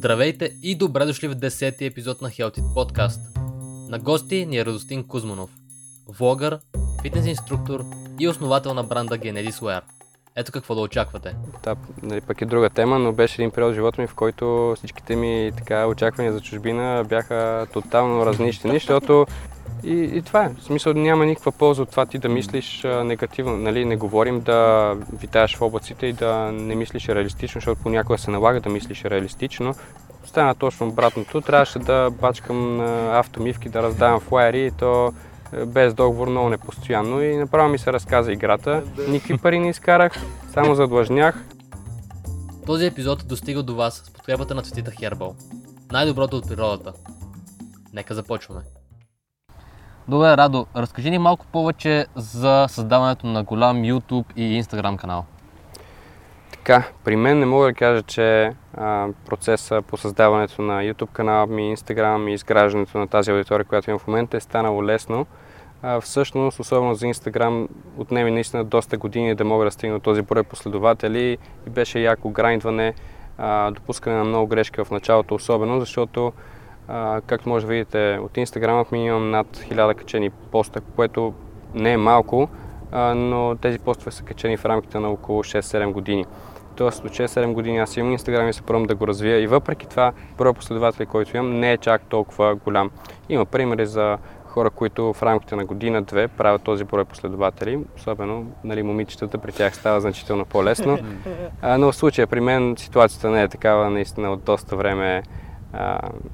Здравейте и добре дошли в 10-ти епизод на Healthy Podcast. На гости ни е Радостин Кузманов, влогър, фитнес инструктор и основател на бранда Genedis Wear. Ето какво да очаквате. Да, нали, пък е друга тема, но беше един период в живота ми, в който всичките ми така, очаквания за чужбина бяха тотално разнищени, защото и, и това е. В смисъл няма никаква полза от това ти да мислиш а, негативно. Нали? Не говорим да витаеш в облаците и да не мислиш реалистично, защото понякога се налага да мислиш реалистично. Стана точно обратното. Трябваше да бачкам на автомивки, да раздавам флайери и то е, без договор, много непостоянно. И направо ми се разказа играта. Никакви пари не изкарах, само задлъжнях. Този епизод достига до вас с подкрепата на цветита Herbal. Най-доброто от природата. Нека започваме. Добре, Радо, разкажи ни малко повече за създаването на голям YouTube и Instagram канал. Така, при мен не мога да кажа, че а, процеса по създаването на YouTube канала ми, Instagram и изграждането на тази аудитория, която имам в момента е станало лесно. А, всъщност, особено за Instagram, отнеми наистина доста години да мога да стигна този брой последователи и беше яко грайндване, допускане на много грешки в началото, особено защото а, както може да видите от Инстаграмът ми имам над 1000 качени поста, което не е малко, а, но тези постове са качени в рамките на около 6-7 години. Тоест от 6-7 години аз имам Инстаграм и се пробвам да го развия и въпреки това броя последователи, който имам, не е чак толкова голям. Има примери за хора, които в рамките на година-две правят този брой последователи, особено нали, момичетата, при тях става значително по-лесно. Но в случая при мен ситуацията не е такава, наистина от доста време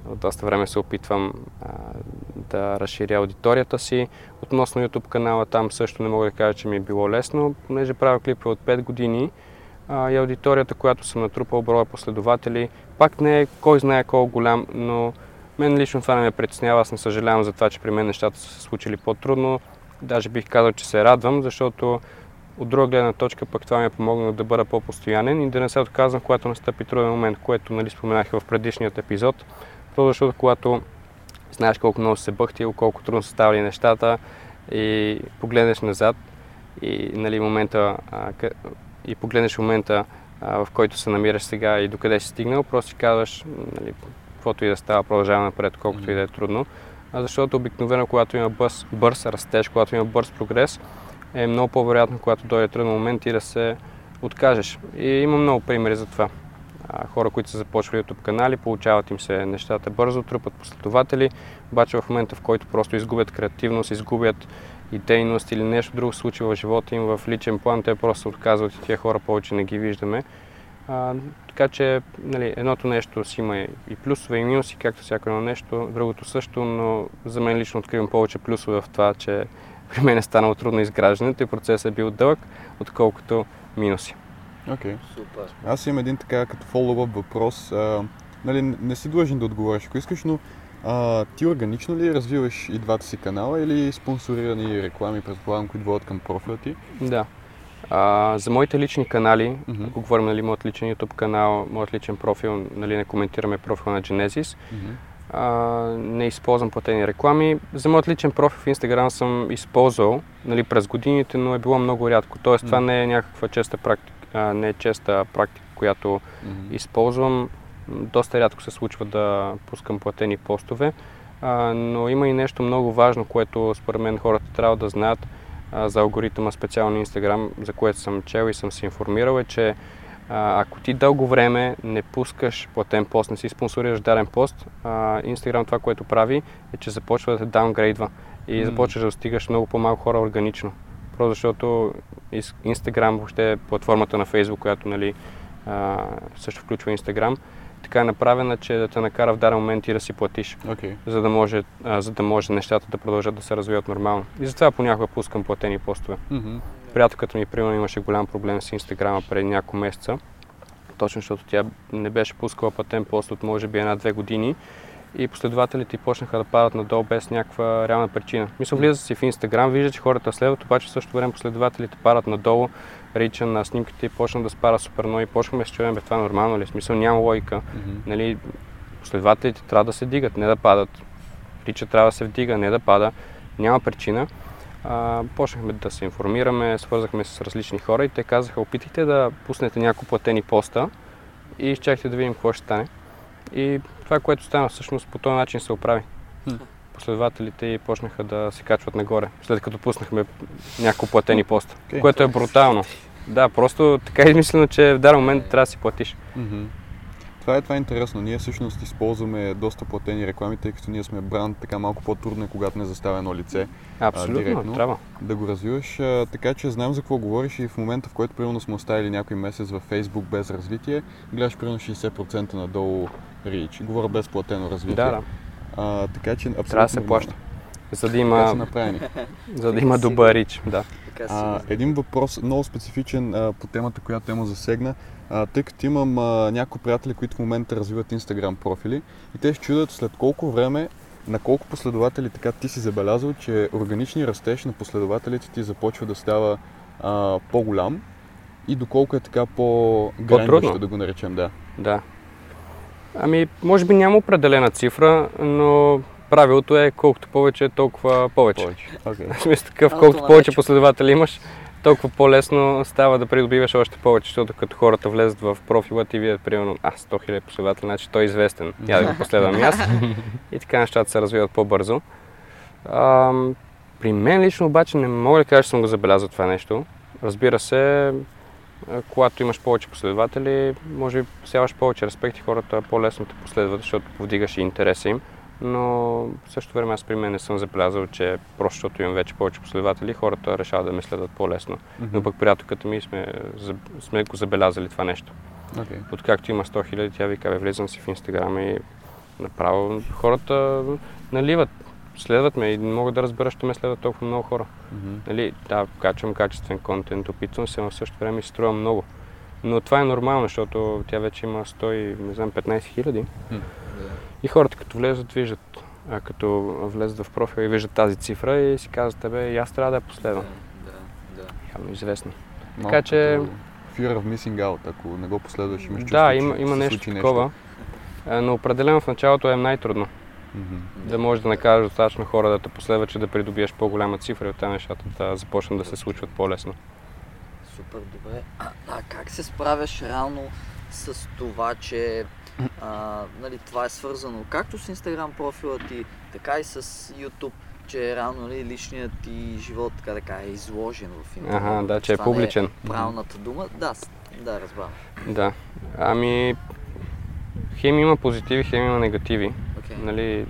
от доста време се опитвам да разширя аудиторията си. Относно YouTube канала, там също не мога да кажа, че ми е било лесно, понеже правя клипи от 5 години и аудиторията, която съм натрупал, броя последователи, пак не е кой знае колко голям, но мен лично това не ме притеснява. Аз не съжалявам за това, че при мен нещата са се случили по-трудно. Даже бих казал, че се радвам, защото от друга гледна точка пък това ми е помогнало да бъда по-постоянен и да не се отказвам, когато настъпи труден момент, което нали, споменах в предишният епизод. Просто защото когато знаеш колко много се бъхтил, колко трудно са ставали нещата и погледнеш назад и нали, момента, а, и погледнеш момента, а, в който се намираш сега и докъде си стигнал, просто си казваш, нали, каквото и да става, продължава напред, колкото и да е трудно. А защото обикновено, когато има бърз, бърз растеж, когато има бърз прогрес, е много по-вероятно, когато дойде труден момент и да се откажеш. И има много примери за това. Хора, които са започвали YouTube канали, получават им се нещата бързо, трупат последователи, обаче в момента, в който просто изгубят креативност, изгубят идейност или нещо друго случи в живота им в личен план, те просто отказват и тия хора повече не ги виждаме. А, така че нали, едното нещо си има и плюсове и минуси, както всяко едно нещо, другото също, но за мен лично откривам повече плюсове в това, че при мен е станало трудно изграждането и процесът е бил дълъг, отколкото минуси. Окей. Okay. Супер. Аз имам един така като фоллоуъп въпрос. А, нали, не си длъжен да отговориш, ако искаш, но а, ти органично ли развиваш и двата си канала или спонсорирани реклами, предполагам, които водят към профила ти? Да. А, за моите лични канали, mm-hmm. ако говорим, нали, моят личен YouTube канал, моят личен профил, нали, не коментираме профила на Genesis, mm-hmm а, не използвам платени реклами. За моят личен профил в Instagram съм използвал нали, през годините, но е било много рядко. Тоест mm-hmm. това не е някаква честа практика, не е честа практика, която mm-hmm. използвам. Доста рядко се случва да пускам платени постове, а, но има и нещо много важно, което според мен хората трябва да знаят а, за алгоритъма специално Instagram, за което съм чел и съм се информирал, е, че ако ти дълго време не пускаш платен пост, не си спонсорираш даден пост, Instagram това, което прави, е, че започва да те даунгрейдва и mm. започваш да достигаш много по-малко хора органично. Просто защото Instagram, въобще е платформата на Facebook, която нали, също включва Instagram, така е направена, че да те накара в даден момент и да си платиш, okay. за, да може, а, за да може нещата да продължат да се развиват нормално. И затова понякога пускам платени постове. Mm-hmm приятелката ми, примерно, имаше голям проблем с Инстаграма преди няколко месеца, точно защото тя не беше пускала платен пост от може би една-две години и последователите почнаха да падат надолу без някаква реална причина. Мисля, влиза си в Инстаграм, вижда, че хората следват, обаче в същото време последователите падат надолу, рича на снимките и почна да спара супер много и почваме да се чудим, бе, това нормално ли? Е? Смисъл няма логика. Mm-hmm. Нали, последователите трябва да се дигат, не да падат. Рича трябва да се вдига, не да пада. Няма причина а, почнахме да се информираме, свързахме се с различни хора и те казаха, опитайте да пуснете няколко платени поста и изчакайте да видим какво ще стане. И това, което стана всъщност по този начин се оправи. Последователите и почнаха да се качват нагоре, след като пуснахме няколко платени поста, okay. което е брутално. Да, просто така е измислено, че в даден момент трябва да си платиш. Mm-hmm. Това е, това е интересно. Ние всъщност използваме доста платени реклами, тъй като ние сме бранд, така малко по-трудно е, когато не заставя едно лице. Абсолютно, а, директно, трябва. Да го развиваш. А, така че знам за какво говориш и в момента, в който примерно сме оставили някой месец във Facebook без развитие, гледаш примерно 60% надолу рич. Говоря без платено развитие. Да, да. А, така че абсолютно. Трябва да се плаща. За да има, за да има добър рич. Да. А, един въпрос, много специфичен а, по темата, която тема засегна. А, тъй като имам а, някои приятели, които в момента развиват Instagram профили и те ще чудят след колко време, на колко последователи така ти си забелязал, че органични растеж на последователите ти започва да става а, по-голям и доколко е така по-грандващо да го наречем, да. Да. Ами, може би няма определена цифра, но правилото е колкото повече, толкова повече. повече. Okay. Смисъл такъв, колкото повече последователи имаш, толкова по-лесно става да придобиваш още повече, защото като хората влезат в профила ти видят примерно, а, 100 000 последователи, значи той е известен, я да го последвам и аз. И така нещата се развиват по-бързо. А, при мен лично обаче не мога да кажа, че съм го забелязал това нещо. Разбира се, когато имаш повече последователи, може би сяваш повече респект и хората по-лесно те последват, защото повдигаш и интереса им но в същото време аз при мен не съм забелязал, че просто защото имам вече повече последователи, хората решават да ме следват по-лесно. Mm-hmm. Но пък приятелката ми сме, сме го забелязали това нещо. Okay. Откакто има 100 хиляди, тя вика, бе, влизам си в Инстаграм и направо хората наливат, следват ме и не мога да разбера, що ме следват толкова много хора. Mm-hmm. Нали, да, качвам качествен контент, опитвам се, но в същото време струва много. Но това е нормално, защото тя вече има 100, не знам, 15 хиляди. Mm-hmm. И хората като влезат, виждат, а като влезат в профила и виждат тази цифра и си казват, тебе и аз трябва да я последвам. Да, да, да. Явно известно. Малко така че... Fear of missing out, ако не го последваш, имаш чувство, Да, има, има нещо такова. Нещо. Но определено в началото е най-трудно. Mm-hmm. Да можеш да накажеш достатъчно хора да те последват, че да придобиеш по-голяма цифра и от тези нещата да започнат да се случват по-лесно. Супер, добре. А, а как се справяш реално с това, че а, нали, това е свързано както с Instagram профила ти, така и с YouTube, че реално нали, личният ти живот така, така е изложен в интернет. Ага, да, че е публичен. Е правилната дума. Да, да, разбрам. Да. Ами, хем има позитиви, хем има негативи. Okay. Нали,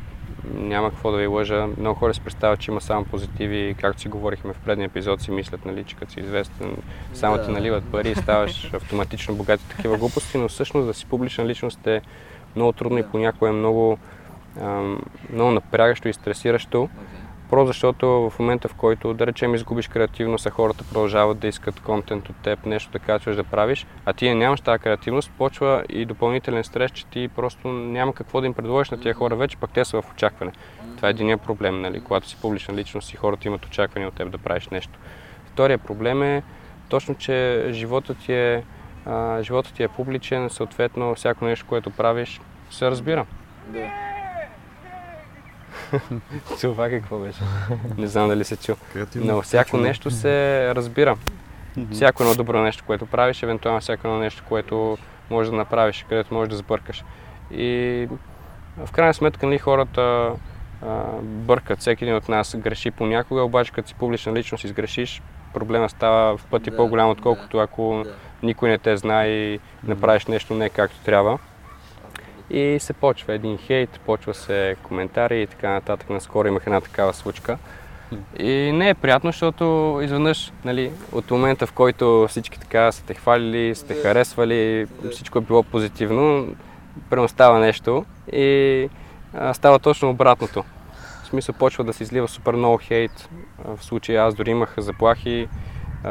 няма какво да ви лъжа. Много хора си представят, че има само позитиви. Както си говорихме в предния епизод, си мислят, нали, че като си известен, само да. ти наливат пари и ставаш автоматично богат и такива глупости, но всъщност да си публична личност е много трудно да. и понякога е много, ам, много напрягащо и стресиращо. Okay. Просто защото в момента, в който, да речем, изгубиш креативност, а хората продължават да искат контент от теб, нещо да качваш да правиш, а ти нямаш тази креативност, почва и допълнителен стрес, че ти просто няма какво да им предложиш на тия хора вече, пък те са в очакване. Това е един проблем, нали? когато си публична личност и хората имат очакване от теб да правиш нещо. Втория проблем е точно, че животът ти е, а, животът ти е публичен, съответно всяко нещо, което правиш, се разбира. Да. Това какво беше? Не знам дали се чу. Но всяко нещо се разбира. Всяко едно добро нещо, което правиш, евентуално всяко едно нещо, което можеш да направиш, където можеш да сбъркаш. И в крайна сметка нали, хората а, бъркат. Всеки един от нас греши понякога, обаче като си публична личност и сгрешиш, проблема става в пъти да, по-голям, отколкото да, ако да. никой не те знае и направиш нещо не както трябва. И се почва един хейт, почва се коментари и така нататък. Наскоро имах една такава случка. И не е приятно, защото изведнъж, нали, от момента в който всички така са те хвалили, са те харесвали, всичко е било позитивно, преностава нещо и а, става точно обратното. В смисъл почва да се излива супер много хейт. В случая аз дори имах заплахи,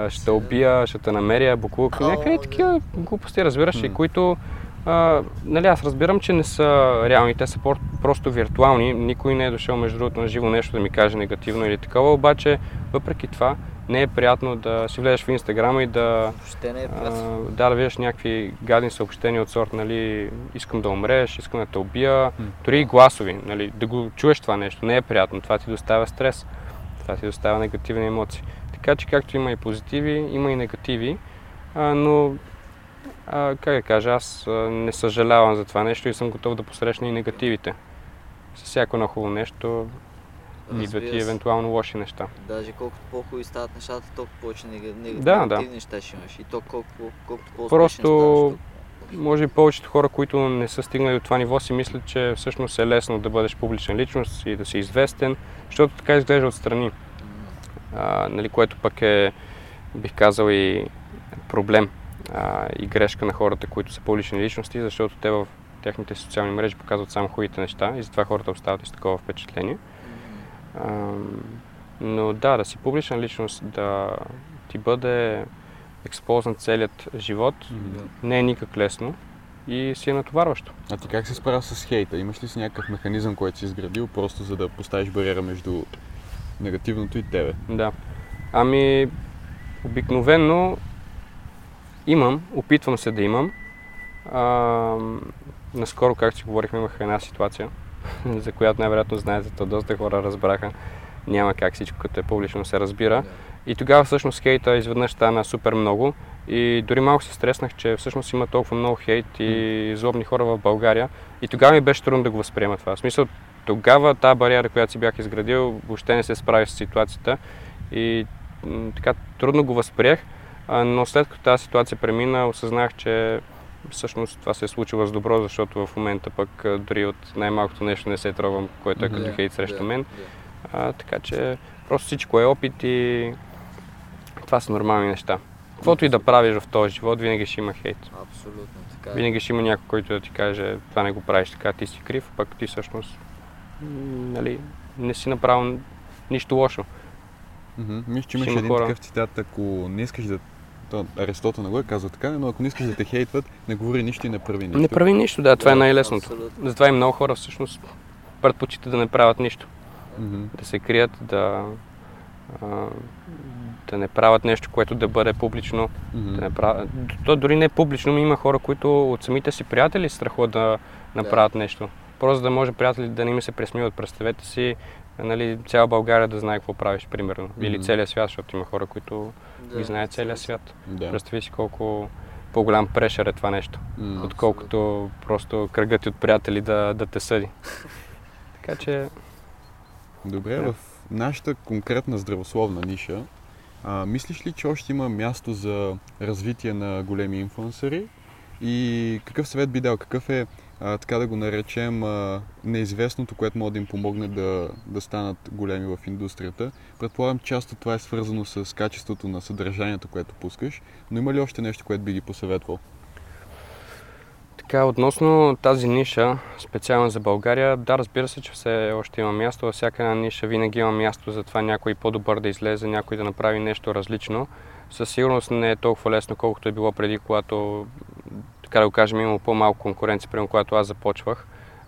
ще те убия, ще те намеря, буклук, някакви такива глупости, разбираш, и които а, нали, аз разбирам, че не са реални, те са просто виртуални. Никой не е дошъл между другото на живо нещо да ми каже негативно или такова, обаче въпреки това не е приятно да си влезеш в Инстаграма и да, не е а, да, да видиш някакви гадни съобщения от сорт, нали, искам да умреш, искам да те убия, дори и гласови, нали, да го чуеш това нещо, не е приятно, това ти доставя стрес, това ти доставя негативни емоции. Така че както има и позитиви, има и негативи, а, но а, как да кажа, аз не съжалявам за това нещо и съм готов да посрещна и негативите. С всяко на хубаво нещо идват и евентуално лоши неща. Даже колкото по-хубави стават нещата, толкова повече негативни да, да. неща ще имаш. И то колко, колкото по Просто, може би повечето хора, които не са стигнали до това ниво, си мислят, че всъщност е лесно да бъдеш публична личност и да си известен, защото така изглежда отстрани. А, нали, което пък е, бих казал, и проблем а, и грешка на хората, които са публични личности, защото те в техните социални мрежи показват само хубавите неща и затова хората остават с такова впечатление. А, но да, да си публична личност, да ти бъде експознат целият живот, mm-hmm. не е никак лесно и си е натоварващо. А ти как се справя с хейта? Имаш ли си някакъв механизъм, който си изградил, просто за да поставиш бариера между негативното и тебе? Да. Ами, обикновено имам, опитвам се да имам. А, наскоро, както си говорихме, имах една ситуация, за която най-вероятно знаете, то доста хора разбраха. Няма как всичко, като е публично, се разбира. И тогава всъщност хейта изведнъж стана супер много и дори малко се стреснах, че всъщност има толкова много хейт и злобни хора в България. И тогава ми беше трудно да го възприема това. В смисъл, тогава тази бариера, която си бях изградил, въобще не се справи с ситуацията и така трудно го възприех, но след като тази ситуация премина, осъзнах, че всъщност това се е случило с добро, защото в момента пък дори от най-малкото нещо не се трогвам, което е като хейт срещу мен. А, така че просто всичко е опит и това са нормални неща. Каквото и да правиш в този живот, винаги ще има хейт. Абсолютно така. Е. Винаги ще има някой, който да ти каже, това не го правиш така, ти си крив, пък ти всъщност нали, не си направил нищо лошо. Mm-hmm. Мисля, че имаш един хора. такъв цитат, ако не искаш да то, Аристотел не го е казал така, но ако не искаш да те хейтват, не говори нищо и не прави нищо. Не прави нищо, да, това е най-лесното. Абсолютно. Затова и много хора всъщност предпочитат да не правят нищо. Mm-hmm. Да се крият, да, а, да не правят нещо, което да бъде публично. Mm-hmm. Да не правят... То дори не е публично, но има хора, които от самите си приятели страхуват да направят yeah. нещо. Просто да може приятели да не ми се пресмиват. Представете си, нали, цяла България да знае какво правиш, примерно. Mm-hmm. Или целият свят, защото има хора, които да, ги знаят целият свят. Да. Представи си колко по-голям прешър е това нещо, mm, отколкото абсолютно. просто кръгът от приятели да, да те съди. така че... Добре, да. в нашата конкретна здравословна ниша, а, мислиш ли, че още има място за развитие на големи инфлуенсъри? И какъв съвет би дал? Какъв е а, така да го наречем, а, неизвестното, което може да им помогне да, да станат големи в индустрията. Предполагам, част от това е свързано с качеството на съдържанието, което пускаш, но има ли още нещо, което би ги посъветвал? Така, относно тази ниша, специално за България, да, разбира се, че все още има място. Във всяка една ниша винаги има място за това някой по-добър да излезе, някой да направи нещо различно. Със сигурност не е толкова лесно, колкото е било преди, когато така да го кажем, имало по-малко конкуренция, примерно когато аз започвах.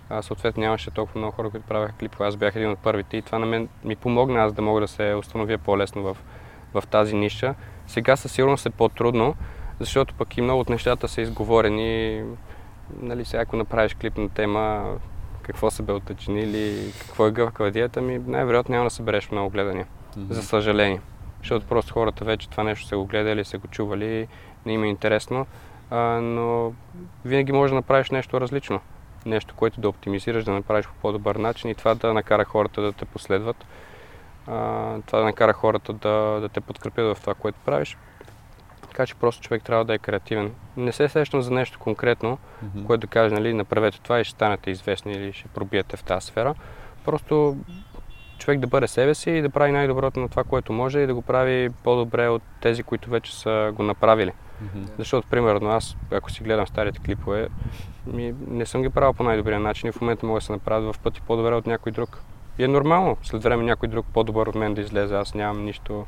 А, съответно нямаше толкова много хора, които правяха клипове. Аз бях един от първите и това на мен ми помогна аз да мога да се установя по-лесно в, в тази ниша. Сега със сигурност е по-трудно, защото пък и много от нещата са изговорени. Нали, сега ако направиш клип на тема какво са белтъчини или какво е гъвкава диета, ми най-вероятно няма да събереш много гледания. Mm-hmm. За съжаление. Защото просто хората вече това нещо са го гледали, са го чували, не им е интересно а, но винаги можеш да направиш нещо различно. Нещо, което да оптимизираш, да направиш по по-добър начин и това да накара хората да те последват. А, това да накара хората да, да те подкрепят в това, което правиш. Така че просто човек трябва да е креативен. Не се сещам за нещо конкретно, mm-hmm. което да каже, нали, направете това и ще станете известни или ще пробиете в тази сфера. Просто човек да бъде себе си и да прави най-доброто на това, което може и да го прави по-добре от тези, които вече са го направили. Mm-hmm. Защото, примерно, аз, ако си гледам старите клипове, ми, не съм ги правил по най-добрия начин и в момента мога да се направят в пъти по-добре от някой друг. И е нормално след време някой друг по-добър от мен да излезе. Аз нямам нищо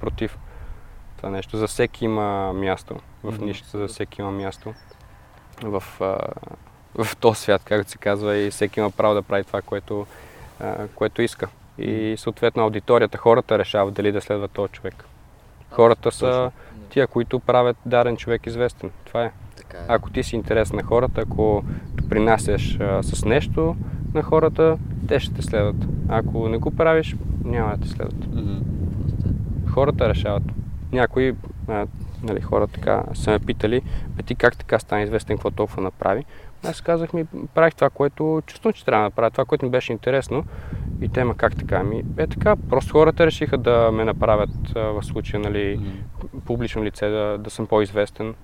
против това нещо. За всеки има място. В mm-hmm. нищата за всеки има място. В, а, в този свят, както се казва, и всеки има право да прави това, което, а, което иска. И съответно аудиторията, хората решават дали да следва този човек. Хората са тия, които правят даден човек известен. Това е. Така е. Ако ти си интерес на хората, ако принасяш а, с нещо на хората, те ще те следват. Ако не го правиш, няма да те следват. Mm-hmm. Хората решават. някои а, нали, хора така са ме питали, бе ти как така стана известен, какво толкова направи. Аз казах ми, правих това, което чувствам, че трябва да направя, това, което ми беше интересно. И те ма как така? Ми, е така, просто хората решиха да ме направят а, в случая, нали, mm-hmm. публично лице, да, да съм по-известен.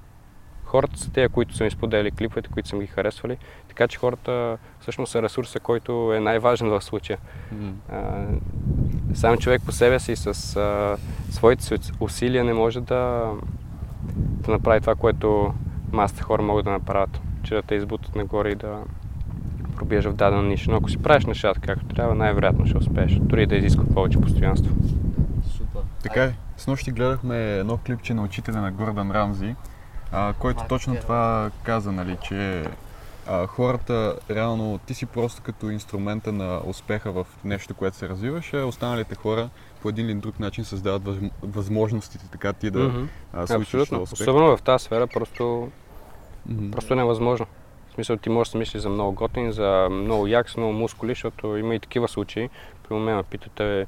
Хората са те, които са ми споделили клиповете, които съм ги харесвали. Така че хората всъщност са ресурса, който е най-важен в случая. Mm-hmm. А, сам човек по себе си с а, своите усилия не може да, да направи това, което масата хора могат да направят. Че да те избутат нагоре и да пробиеш в дадена ниша. Но ако си правиш нещата както трябва, най-вероятно ще успееш. Дори да изисква повече постоянство. Супер. Така е. С нощи гледахме едно клипче на учителя на Гордан Рамзи, а, който точно това каза, нали, че а, хората, реално, ти си просто като инструмента на успеха в нещо, което се развиваш, а останалите хора по един или друг начин създават възможностите така ти да mm-hmm. а, случиш Абсолютно. успех. Особено в тази сфера просто, mm-hmm. просто е невъзможно. В смисъл ти можеш да се мислиш за много готин, за много як, много мускули, защото има и такива случаи. При мен ме питате,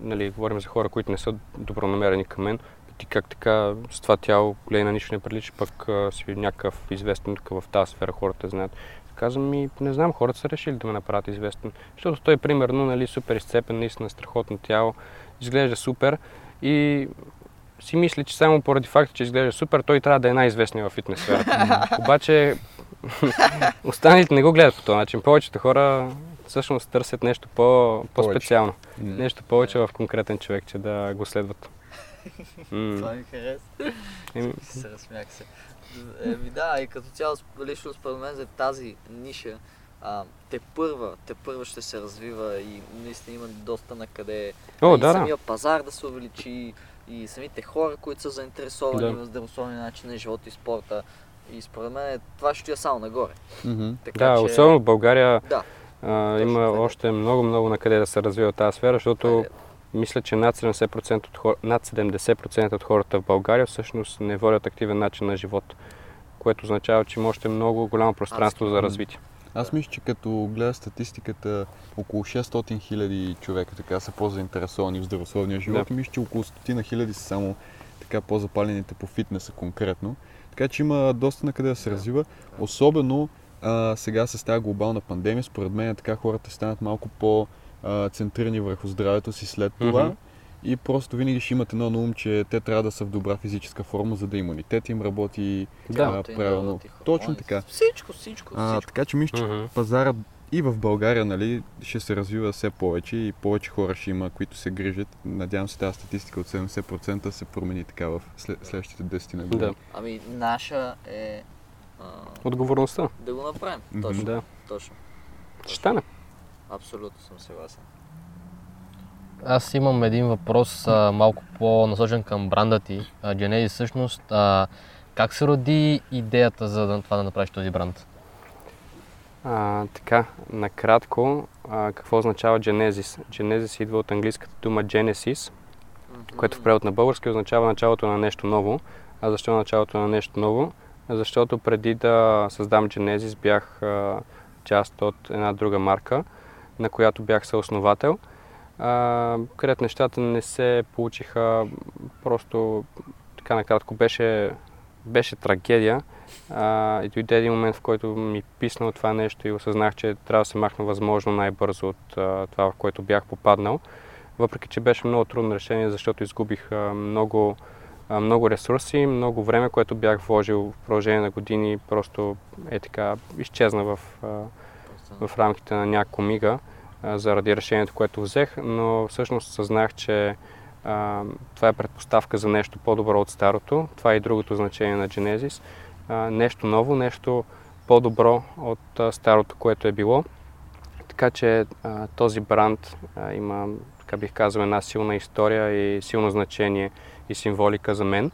нали, говорим за хора, които не са добронамерени към мен, ти как така с това тяло гледа на нищо не прилича, пък а, си някакъв известен тук в тази сфера, хората знаят. Казвам ми, не знам, хората са решили да ме направят известен. Защото той, примерно, нали, супер изцепен, наистина страхотно тяло, изглежда супер и си мисли, че само поради факта, че изглежда супер, той трябва да е най-известният в фитнес сферата. Обаче, останалите не го гледат по този начин. Повечето хора всъщност търсят нещо по, по-специално. Повече. Нещо повече в конкретен човек, че да го следват. Това ми хареса. се разсмях се. Еми да, и като цяло, лично според мен за тази ниша, а, те първа, те първа ще се развива и наистина има доста на къде О, и да, самия пазар да се увеличи и самите хора, които са заинтересовани да. в здравословния начин на живота и спорта. И според мен това ще е само нагоре. Mm-hmm. Така, да, че... особено в България да. а, има още много-много на къде да се развива тази сфера, защото е, мисля, че над 70%, от хор... над 70% от хората в България всъщност не водят активен начин на живот, което означава, че има още много голямо пространство за развитие. Аз мисля, че като гледа статистиката, около 600 хиляди човека така са по-заинтересовани в здравословния живот. Да. Мисля, че около 100 хиляди са само така по-запалените по фитнеса конкретно. Така че има доста на къде да се развива. Особено а, сега с тази глобална пандемия, според мен така хората станат малко по- центрирани върху здравето си след това. Mm-hmm. И просто винаги ще имат едно на ум, че те трябва да са в добра физическа форма, за да имунитет им работи да. а, правилно. Работи Точно така. Всичко, всичко, а, всичко. Така че мисля, че mm-hmm. пазара и в България нали, ще се развива все повече и повече хора ще има, които се грижат. Надявам се тази статистика от 70% се промени така в след, следващите 10 на години. Да. Ами наша е... А... Отговорността. Да го направим. Точно. Mm-hmm. Да. Точно. Ще стане. Абсолютно съм съгласен. Аз имам един въпрос а, малко по-насочен към бранда ти. Genesis всъщност, а, как се роди идеята за това да направиш този бранд? А, така, накратко, а, какво означава Genesis? Genesis идва от английската дума Genesis, mm-hmm. което в превод на български означава началото на нещо ново. А защо началото на нещо ново? Защото преди да създам Genesis бях а, част от една друга марка, на която бях съосновател, където нещата не се получиха просто така накратко беше, беше трагедия. А, и дойде един момент, в който ми писна от това нещо и осъзнах, че трябва да се махна възможно най-бързо от а, това, в което бях попаднал. Въпреки, че беше много трудно решение, защото изгубих а, много, а, много ресурси, много време, което бях вложил в продължение на години, просто е така изчезна в, а, в рамките на няколко мига заради решението, което взех, но всъщност съзнах, че а, това е предпоставка за нещо по-добро от старото. Това е и другото значение на Genesis. А, нещо ново, нещо по-добро от а, старото, което е било. Така че а, този бранд а, има, така бих казал, една силна история и силно значение и символика за мен.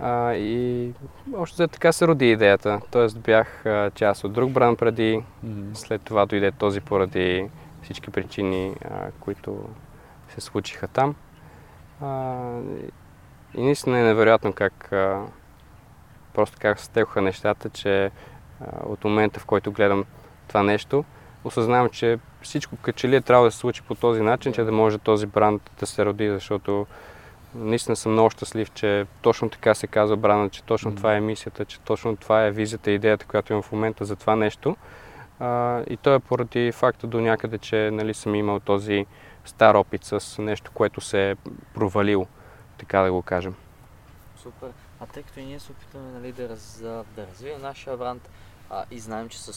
А, и още за така се роди идеята. Тоест бях а, част от друг бранд преди, mm-hmm. след това дойде този поради всички причини, а, които се случиха там. А, и наистина е невероятно как а, просто как стекоха нещата, че а, от момента в който гледам това нещо, осъзнавам, че всичко като че ли е трябва да се случи по този начин, че да може този бранд да се роди, защото наистина съм много щастлив, че точно така се казва брана, че точно това е мисията, че точно това е визията идеята, която имам в момента за това нещо. А, и то е поради факта до някъде, че нали, съм имал този стар опит с нещо, което се е провалило, така да го кажем. Супер. А тъй като и ние се опитваме нали, да, раз, да развием нашия бранд а, и знаем, че със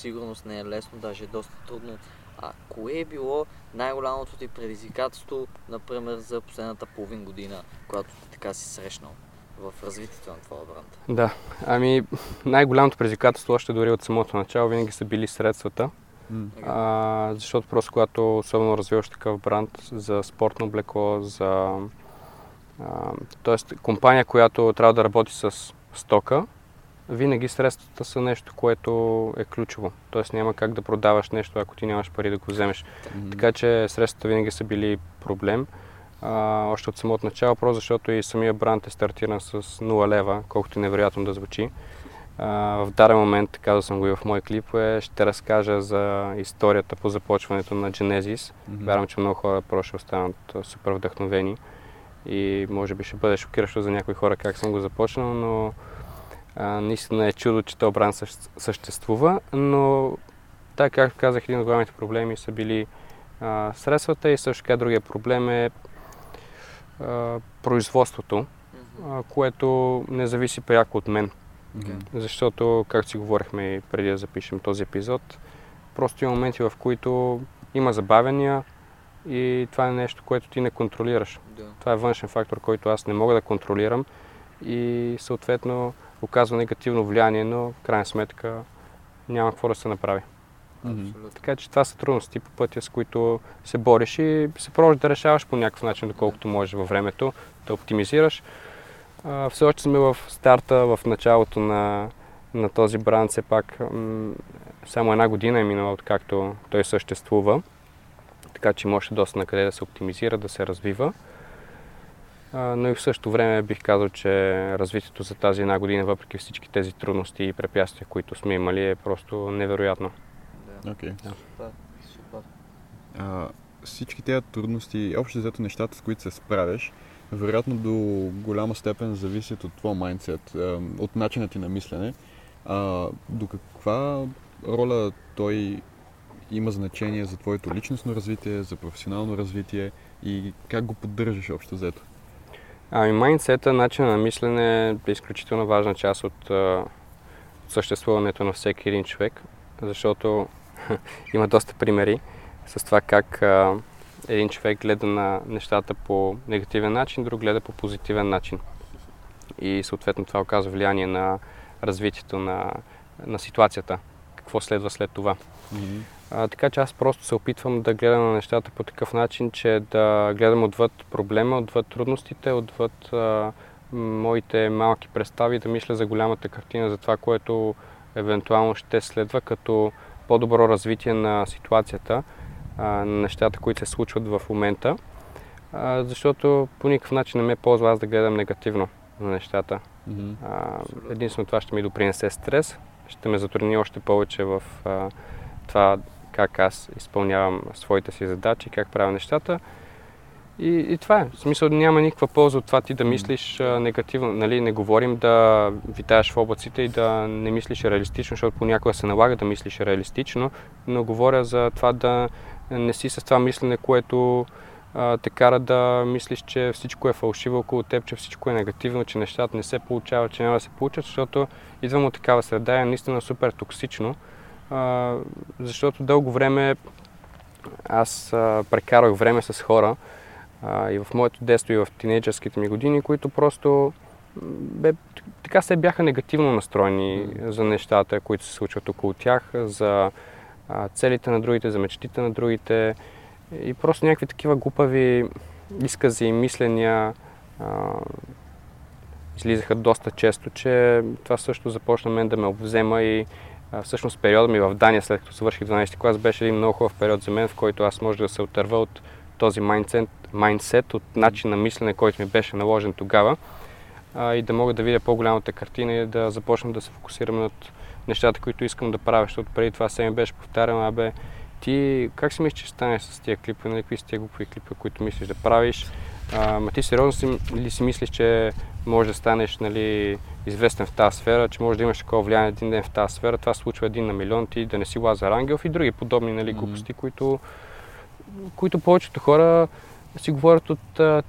сигурност не е лесно, даже е доста трудно. А кое е било най-голямото ти предизвикателство, например, за последната половин година, когато така си срещнал в развитието на твоя бранд? Да, ами най-голямото предизвикателство още дори от самото начало винаги са били средствата. Mm. А, защото просто когато особено развиваш такъв бранд за спортно облекло, за Тоест, компания, която трябва да работи с стока, винаги средствата са нещо, което е ключово. Тоест няма как да продаваш нещо, ако ти нямаш пари да го вземеш. Mm-hmm. Така че средствата винаги са били проблем. А, още от самото начало, просто защото и самия бранд е стартиран с 0 лева, колкото и невероятно да звучи. А, в даден момент, казал съм го и в мой клип, е, ще разкажа за историята по започването на Genesis. Mm-hmm. Вярвам, че много хора просто ще останат супер вдъхновени и може би ще бъде шокиращо за някои хора как съм го започнал, но а, наистина е чудо, че този бранд съществува, но така както казах, един от главните проблеми са били а, средствата и също така другия проблем е а, производството, а, което не зависи пряко от мен. Okay. Защото, както си говорихме и преди да запишем този епизод, просто има моменти, в които има забавения, и това е нещо, което ти не контролираш. Да. Това е външен фактор, който аз не мога да контролирам и съответно оказва негативно влияние, но в крайна сметка няма какво да се направи. Mm-hmm. Така че това са трудности по пътя, с които се бориш и се пробваш да решаваш по някакъв начин, доколкото можеш във времето, да оптимизираш. А, все още сме в старта, в началото на, на този бранд, все пак м- само една година е минала, откакто той съществува така че може доста на къде да се оптимизира, да се развива. но и в същото време бих казал, че развитието за тази една година, въпреки всички тези трудности и препятствия, които сме имали, е просто невероятно. Окей. Okay. Да. Супер. А, всички тези трудности, общо взето нещата, с които се справяш, вероятно до голяма степен зависят от твоя майндсет, от начина ти на мислене. А, до каква роля той има значение за твоето личностно развитие, за професионално развитие и как го поддържаш общо взето? Ами майндсета, начин на мислене е изключително важна част от а, съществуването на всеки един човек, защото има доста примери с това как а, един човек гледа на нещата по негативен начин, друг гледа по позитивен начин. И съответно това оказва влияние на развитието на, на ситуацията. Какво следва след това. Mm-hmm. А, така че аз просто се опитвам да гледам на нещата по такъв начин, че да гледам отвъд проблема, отвъд трудностите, отвъд а, моите малки представи, да мисля за голямата картина, за това, което евентуално ще следва като по-добро развитие на ситуацията, на нещата, които се случват в момента. Защото по никакъв начин не ме ползва аз да гледам негативно на нещата. Mm-hmm. Единствено това ще ми допринесе стрес, ще ме затрудни още повече в това как аз изпълнявам своите си задачи, как правя нещата. И, и това е. В смисъл няма никаква полза от това ти да мислиш а, негативно. Нали, не говорим да витаеш в облаците и да не мислиш реалистично, защото понякога се налага да мислиш реалистично, но говоря за това да не си с това мислене, което а, те кара да мислиш, че всичко е фалшиво около теб, че всичко е негативно, че нещата не се получават, че няма да се получат, защото идвам от такава среда и е наистина супер токсично а, защото дълго време аз а, прекарах време с хора а, и в моето детство и в тинейджерските ми години, които просто бе, така се бяха негативно настроени mm. за нещата, които се случват около тях, за а, целите на другите, за мечтите на другите и просто някакви такива глупави изкази и мисления а, излизаха доста често, че това също започна мен да ме обвзема и всъщност периода ми в Дания, след като завърших 12 клас, беше един много хубав период за мен, в който аз може да се отърва от този майндсет, майндсет от начин на мислене, който ми беше наложен тогава а, и да мога да видя по-голямата картина и да започна да се фокусирам над нещата, които искам да правя, защото преди това се ми беше повтаряно, абе, ти как си мислиш, че станеш с тия клипа, нали, какви са тия глупави клипа, които мислиш да правиш, ама ти сериозно си, ли си мислиш, че може да станеш нали, известен в тази сфера, че може да имаш такова влияние един ден в тази сфера, това се случва един на милион, ти да не си Лазар Ангелов и други подобни нали, глупости, mm-hmm. които, които повечето хора си говорят от а,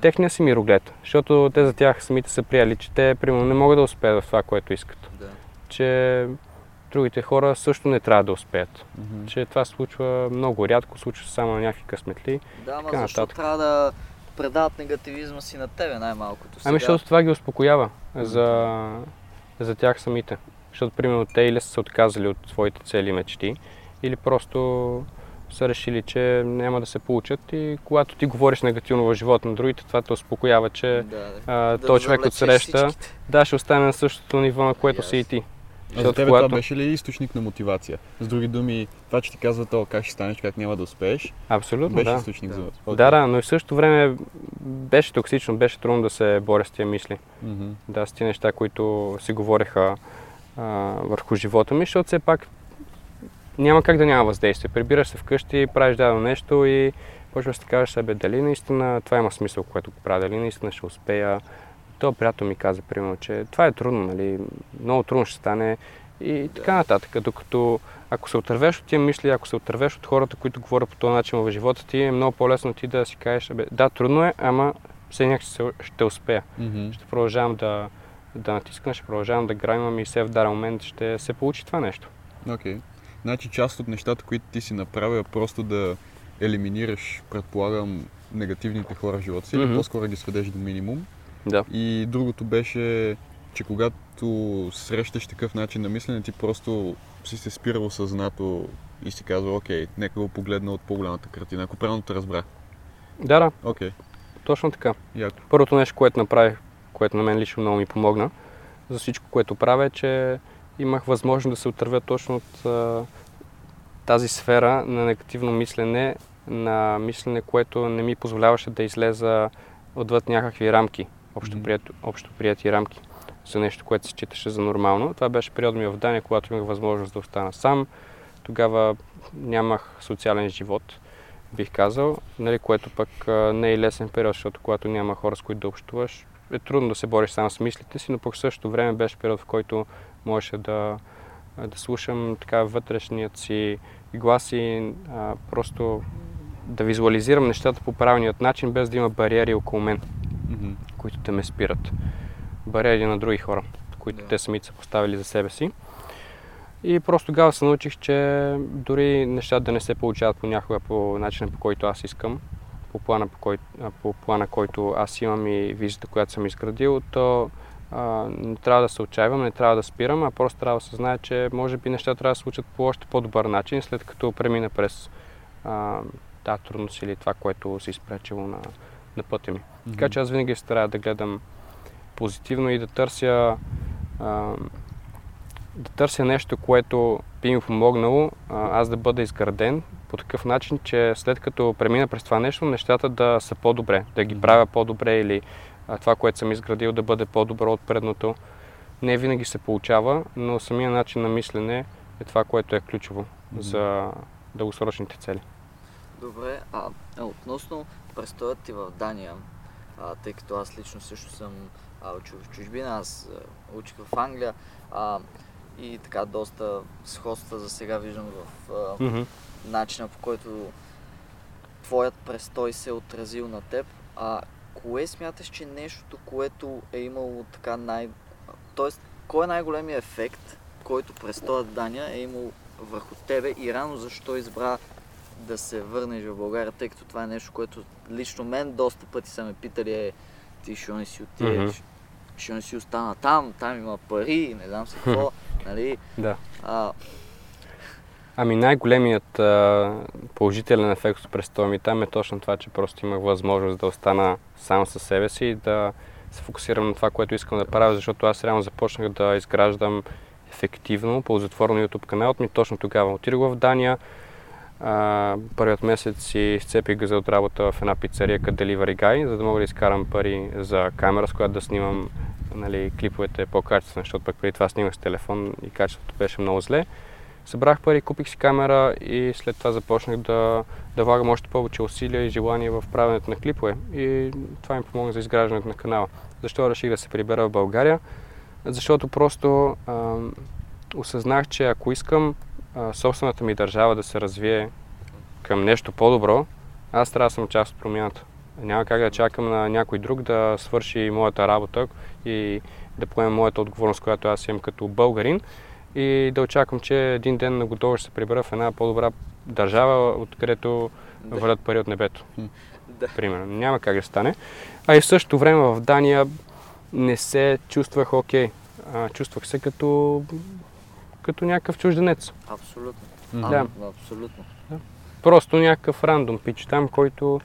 техния си мироглед, защото те за тях самите са приели, че те примерно не могат да успеят в това, което искат. Да. Че другите хора също не трябва да успеят. Мгм. Че това се случва много рядко, случва се само на някакви късметли. Да, ама Така защо нататък. трябва да предават негативизма си на тебе най-малкото сега? Ами защото това ги успокоява за, за тях самите. Защото, примерно, те или са се отказали от своите цели и мечти, или просто са решили, че няма да се получат и когато ти говориш негативно в живота на другите, това те успокоява, че Да, да. а, Да този човек от среща да, ще остане на същото ниво, на което си и ти. А за тебе когато- това беше ли източник на мотивация? С други думи, това, че ти казва то как ще станеш, как няма да успееш, Абсолютно, беше да. източник за Да. Да, да, но и в същото време беше токсично, беше трудно да се боря с тия мисли. Мгм. Да, с тия неща, които си говореха а, върху живота ми, защото все пак няма как да няма въздействие. Прибираш се вкъщи, правиш дадено нещо и почваш да кажеш себе, дали наистина това има смисъл, което го правя, дали наистина ще успея. То приятел ми каза, примерно, че това е трудно, нали? много трудно ще стане и така нататък. Докато ако се отървеш от тия мисли, ако се отървеш от хората, които говорят по този начин в живота ти, е много по-лесно ти да си кажеш, "Абе, да, трудно е, ама все някак ще, успея. Мгм. Ще продължавам да, да натискам, ще продължавам да граймам и все в даден момент ще се получи това нещо. Окей. Значи част от нещата, които ти си направил е просто да елиминираш, предполагам, негативните хора в живота си, или Мгм. по-скоро ги сведеш до минимум. Да. И другото беше, че когато срещаш такъв начин на мислене, ти просто си се спирал съзнато и си казал, окей, нека го погледна от по-голямата картина, ако правилно те разбрах. Да, да, Окей, точно така. яко. Първото нещо, което направих, което на мен лично много ми помогна за всичко, което правя, е, че имах възможност да се отървя точно от а, тази сфера на негативно мислене, на мислене, което не ми позволяваше да излеза отвъд някакви рамки, общо, прияти рамки за нещо, което се считаше за нормално. Това беше период ми в Дания, когато имах възможност да остана сам. Тогава нямах социален живот, бих казал, нали, което пък не е лесен период, защото когато няма хора с които да общуваш, е трудно да се бориш само с мислите си, но пък в същото време беше период, в който можеше да, да слушам така вътрешният си глас и а, просто да визуализирам нещата по правилният начин, без да има бариери около мен, Мгм. които те ме спират. Бариери на други хора, които Да. те самите са поставили за себе си. И просто тогава се научих, че дори нещата да не се получават понякога по начина по който аз искам, по плана, по, кой, по плана, който аз имам и визията, която съм изградил, то а, не трябва да се отчаивам, не трябва да спирам, а просто трябва да се знае, че може би нещата трябва да се случат по още по-добър начин, след като премина през а, тази трудност или това, което се изпречило на, на пътя ми. Така че аз винаги се старая да гледам позитивно и да търся а, да търся нещо, което би ми помогнало а, аз да бъда изграден по такъв начин, че след като премина през това нещо, нещата да са по-добре, да ги правя по-добре или това, което съм изградил, да бъде по-добро от предното. Не винаги се получава, но самия начин на мислене е това, което е ключово Мгм. за дългосрочните цели. Добре, а, а относно престоят ти в Дания, а, тъй като аз лично също съм а, учил в чужбина, аз а, учих в Англия а, и така доста сходства за сега виждам в а, Мгм. начина по който твоят престой се е отразил на теб. А кое смяташ, че нещото, което е имало така най... Тоест, кой е най-големият ефект, който престоят в Дания е имал върху тебе и рано защо избра да се върнеш в България, тъй като това е нещо, което лично мен доста пъти са ме питали е ти ще не си отидеш, Мгм. ще не си остана там, там има пари, не знам си какво, нали? Да. А, Ами най-големият а, положителен ефект от престоя ми там е точно това, че просто имах възможност да остана сам със себе си и да се фокусирам на това, което искам да правя, защото аз реално започнах да изграждам ефективно, ползотворно YouTube каналът ми. Точно тогава отидох в Дания. А, първият месец си сцепих газа от работа в една пицария като Delivery Guy, за да мога да изкарам пари за камера, с която да снимам нали, клиповете по-качествено, защото пък преди това снимах с телефон и качеството беше много зле. Събрах пари, купих си камера и след това започнах да, да влагам още повече усилия и желание в правенето на клипове. И това ми помогна за изграждането на канала. Защо реших да се прибера в България? Защото просто а, осъзнах, че ако искам а, собствената ми държава да се развие към нещо по-добро, аз трябва да съм част от промяната. Няма как да чакам на някой друг да свърши моята работа и да поема моята отговорност, която аз имам като българин и да очаквам, че един ден на готово ще се прибера в една по-добра държава, откъдето да. валят пари от небето. Да. Примерно. Няма как да стане. А и в същото време в Дания не се чувствах окей. Okay. чувствах се като, като някакъв чужденец. Абсолютно. Да. А, абсолютно. Да. Просто някакъв рандом пич там, който,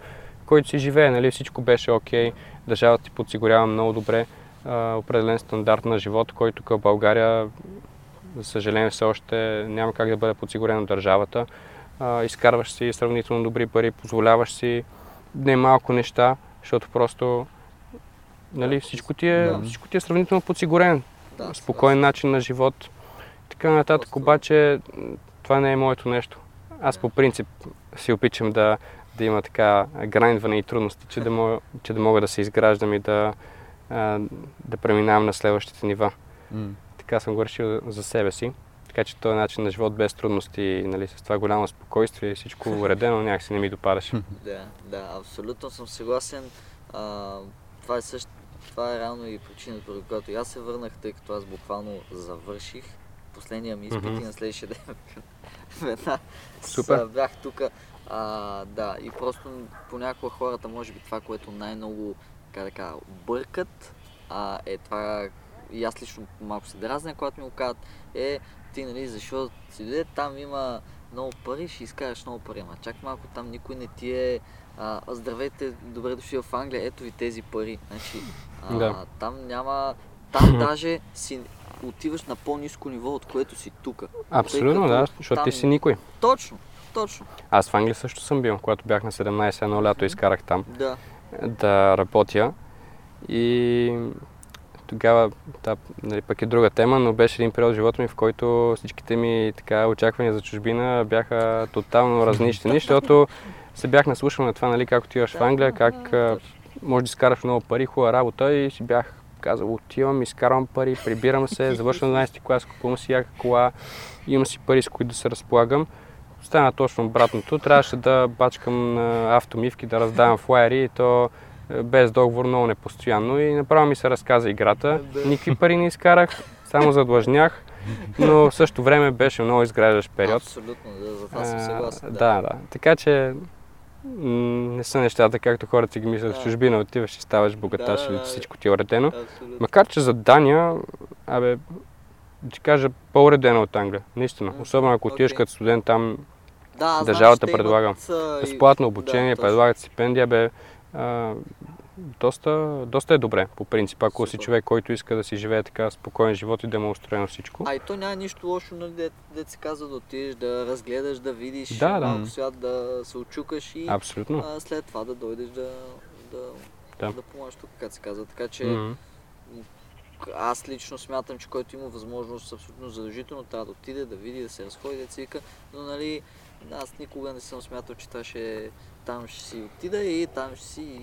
който си живее. Нали? Всичко беше окей. Okay. Държавата ти подсигурява много добре а, определен стандарт на живот, който към България, за съжаление, все още няма как да бъде подсигурен от държавата. Изкарваш си сравнително добри пари, позволяваш си не малко неща, защото просто нали, всичко, ти е, да. всичко ти е сравнително подсигурен. Да, спокоен да. начин на живот. Така нататък, обаче това не е моето нещо. Аз по принцип си опичам да, да има така грайндване и трудности, че да, мога, че да мога да се изграждам и да, да преминавам на следващите нива. Mm. Така съм го решил за себе си. Така че този начин на живот без трудности, нали, с това голямо спокойствие и всичко уредено, някакси не ми допадаше. Да, да, абсолютно съм съгласен. А, това е също, това е реално и причината, поради която аз се върнах, тъй като аз буквално завърших последния ми изпит mm-hmm. и на следващия ден веднага Супер. бях тук. да, и просто понякога хората, може би това, което най-много така да кажа, бъркат, а, е това, и аз лично малко се дразня, когато ми го казват, е, ти, нали, защо си дойде, там има много пари, ще изкараш много пари. Ама чак малко, там никой не ти е, а, здравейте, добре дошли в Англия, ето ви тези пари. Значи, а, да. там няма, там даже си отиваш на по-низко ниво, от което си тук. Абсолютно, да, защото там... ти си никой. Точно, точно. Аз в Англия също съм бил, когато бях на 17 едно лято, изкарах там. Да да работя. И тогава, да, нали, пък е друга тема, но беше един период в живота ми, в който всичките ми така, очаквания за чужбина бяха тотално разнищени, защото се бях наслушал на това, нали, как отиваш в Англия, как може да изкараш много пари, хубава работа и си бях казал, отивам, изкарвам пари, прибирам се, завършвам 12 клас, купувам си яка кола, имам си пари, с които да се разполагам. Стана точно обратното. Трябваше да бачкам на автомивки, да раздавам флайери и то без договор, много непостоянно. И направо ми се разказа играта. Никакви пари не изкарах, само задлъжнях. Но в същото време беше много изграждащ период. Абсолютно, да, за това съм съгласен. Да. да, да. Така че не са нещата, както хората си ги мислят в чужбина, отиваш и ставаш богаташ да, да, всичко ти е уредено. Абсолютно. Макар, че за Дания, абе, да ти кажа, по-уредена от Англия, наистина. Особено ако отидеш okay. като студент там, да, държавата предлага безплатно обучение, да, предлагат стипендия, бе, а, доста, доста е добре, по принцип, ако Супер. си човек, който иска да си живее така спокоен живот и да му е устроено всичко. А и то няма нищо лошо, нали, де, де се казва да отидеш, да разгледаш, да видиш да, малко да. свят, да се очукаш и Абсолютно. А, след това да дойдеш да, да, да. да помагаш тук, как се казва. Така че mm-hmm аз лично смятам, че който има възможност, абсолютно задължително трябва да отиде, да види, да се разходи, да цика, но нали, аз никога не съм смятал, че това ще, там ще си отида и там ще си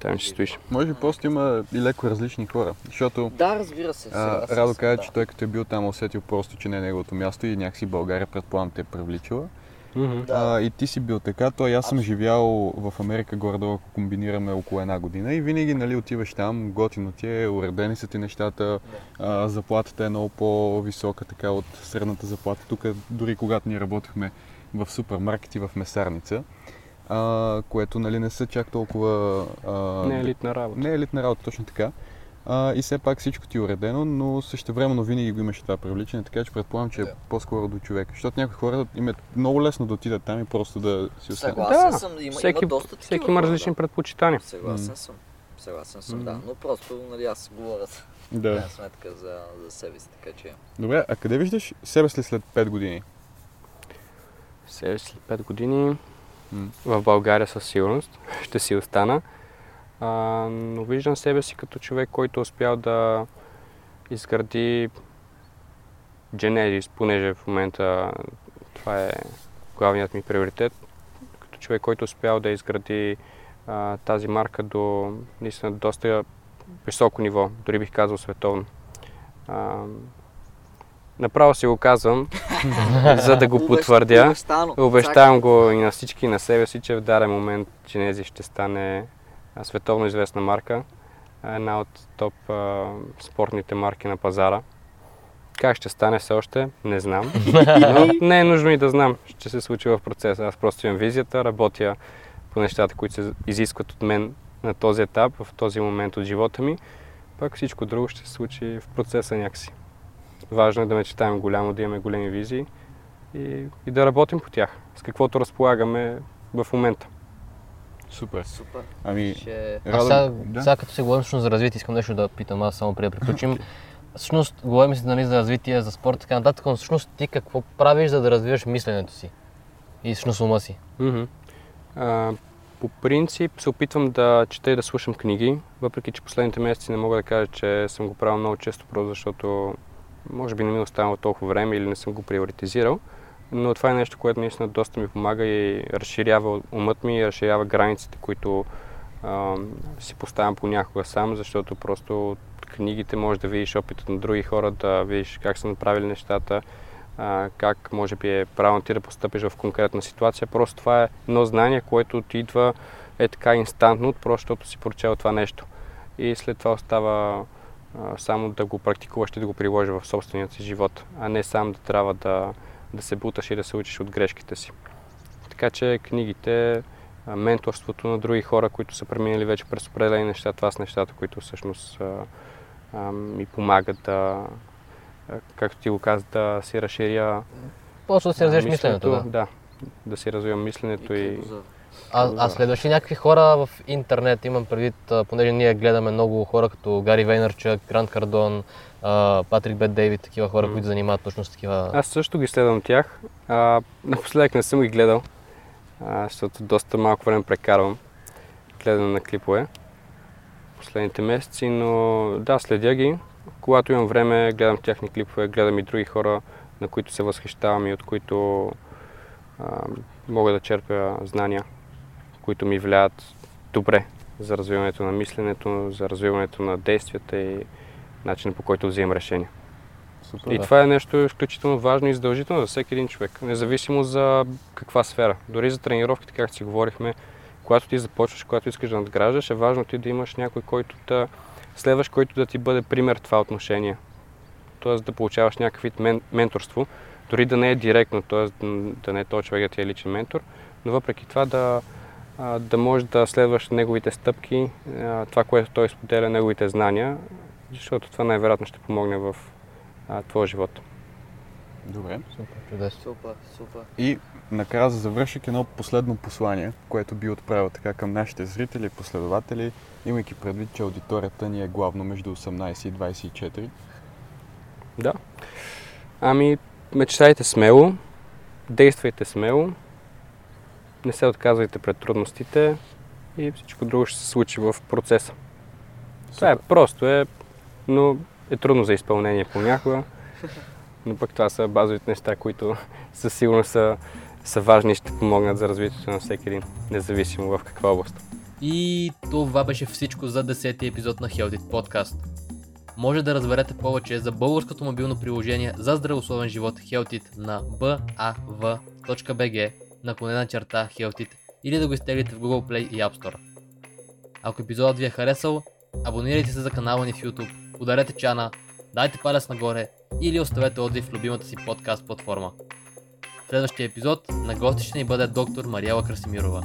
там ще стоиш. Може би просто има и леко различни хора. Защото, да, разбира се. А, Радо каза, да. че той като е бил там усетил просто, че не е неговото място и някакси България предполагам те е привличала. Mm-hmm. А, и ти си бил така, то аз съм живял в Америка горе-долу, ако комбинираме около една година и винаги нали, отиваш там, готино ти е, уредени са ти нещата, а, заплатата е много по-висока така от средната заплата. Тук дори когато ние работихме в супермаркети в месарница, а, което нали, не са чак толкова... А, не е елитна работа. Не е елитна работа, точно така. А, и все пак всичко ти е уредено, но също времено винаги го имаше това привличане, така че предполагам, че е по-скоро до човека. Защото някои хора им е много лесно да отидат там и просто да си останат. Съгласен да, съм, има, всеки, има доста Всеки има различни да. предпочитания. Съгласен mm. съм. Съгласен съм, mm. да. Но просто, нали, аз говоря да. сметка за, за себе си, така че... Добре, а къде виждаш себе си след 5 години? Себе след 5 години в България със сигурност ще си остана. А, но виждам себе си като човек, който е успял да изгради Genesis, понеже в момента това е главният ми приоритет. Като човек, който успял да изгради а, тази марка до наистина доста високо ниво, дори бих казал световно. А, направо си го казвам, за да го потвърдя. Обещавам го и на всички и на себе си, че в даден момент Genesis ще стане световно известна марка, една от топ спортните марки на пазара. Как ще стане все още, не знам. Но не е нужно и да знам, ще се случи в процеса. Аз просто имам визията, работя по нещата, които се изискват от мен на този етап, в този момент от живота ми. Пак всичко друго ще се случи в процеса някакси. Важно е да мечтаем голямо, да имаме големи визии и, и да работим по тях, с каквото разполагаме в момента. Супер. Супер. Ами, Ще... А сега, да? сега като се говорим всъщност за развитие, искам нещо да питам аз само преди да приключим. всъщност, говорим си нали, за развитие, за спорт и така нататък, но всъщност ти какво правиш, за да развиваш мисленето си и всъщност ума си? Mm-hmm. А, по принцип се опитвам да чета и да слушам книги, въпреки че последните месеци не мога да кажа, че съм го правил много често, просто защото може би не ми е останало толкова време или не съм го приоритизирал. Но това е нещо, което наистина доста ми помага и разширява умът ми, и разширява границите, които а, си поставям понякога сам, защото просто от книгите можеш да видиш опитът на други хора, да видиш как са направили нещата, а, как може би е правилно ти да постъпиш в конкретна ситуация. Просто това е едно знание, което ти идва е така инстантно, просто защото си прочел това нещо. И след това остава само да го практикуваш и да го приложиш в собствения си живот, а не сам да трябва да, да се буташ и да се учиш от грешките си. Така че книгите, менторството на други хора, които са преминали вече през определени неща, това са нещата, които всъщност а, а, ми помагат да, както ти го каза, да си разширя Просто да си развиеш мисленето, да. да. Да си развивам мисленето и... и... А, а следваш ли някакви хора в интернет, имам предвид, понеже ние гледаме много хора като Гари Вейнърчък, Грант Кардон, Патрик Бет Дейвид, такива хора, mm. които занимават точно с такива... Аз също ги следвам тях. А, напоследък не съм ги гледал, а, защото доста малко време прекарвам гледане на клипове последните месеци, но да, следя ги. Когато имам време, гледам тяхни клипове, гледам и други хора, на които се възхищавам и от които а, мога да черпя знания, които ми влияят добре за развиването на мисленето, за развиването на действията и начина по който взимам решения. Супер, и да. това е нещо изключително важно и задължително за всеки един човек, независимо за каква сфера. Дори за тренировките, както си говорихме, когато ти започваш, когато искаш да надграждаш, е важно ти да имаш някой, който да следваш, който да ти бъде пример в това отношение. Тоест да получаваш някакъв вид мен, менторство, дори да не е директно, т.е. да не е този човек да ти е личен ментор, но въпреки това да, да можеш да следваш неговите стъпки, това, което той споделя, неговите знания, защото това най-вероятно ще помогне в твоя живот. Добре. Супер, чудесно. Супер, супер. И накрая за завършик едно последно послание, което би отправил така към нашите зрители и последователи, имайки предвид, че аудиторията ни е главно между 18 и 24. Да. Ами, мечтайте смело, действайте смело, не се отказвайте пред трудностите и всичко друго ще се случи в процеса. Супер. Това е просто е, но е трудно за изпълнение понякога. Но пък това са базовите неща, които със сигурност са, са важни и ще помогнат за развитието на всеки един, независимо в каква област. И това беше всичко за 10-ти епизод на Healthy Podcast. Може да разберете повече за българското мобилно приложение за здравословен живот Healthit на bav.bg наклонена черта Healthit или да го изтеглите в Google Play и App Store. Ако епизодът ви е харесал, абонирайте се за канала ни в YouTube, ударете чана, дайте палец нагоре или оставете отзив в любимата си подкаст платформа. В следващия епизод на гости ще ни бъде доктор Мариела Красимирова.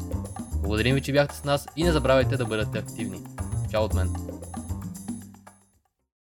Благодарим ви, че бяхте с нас и не забравяйте да бъдете активни. Чао от мен!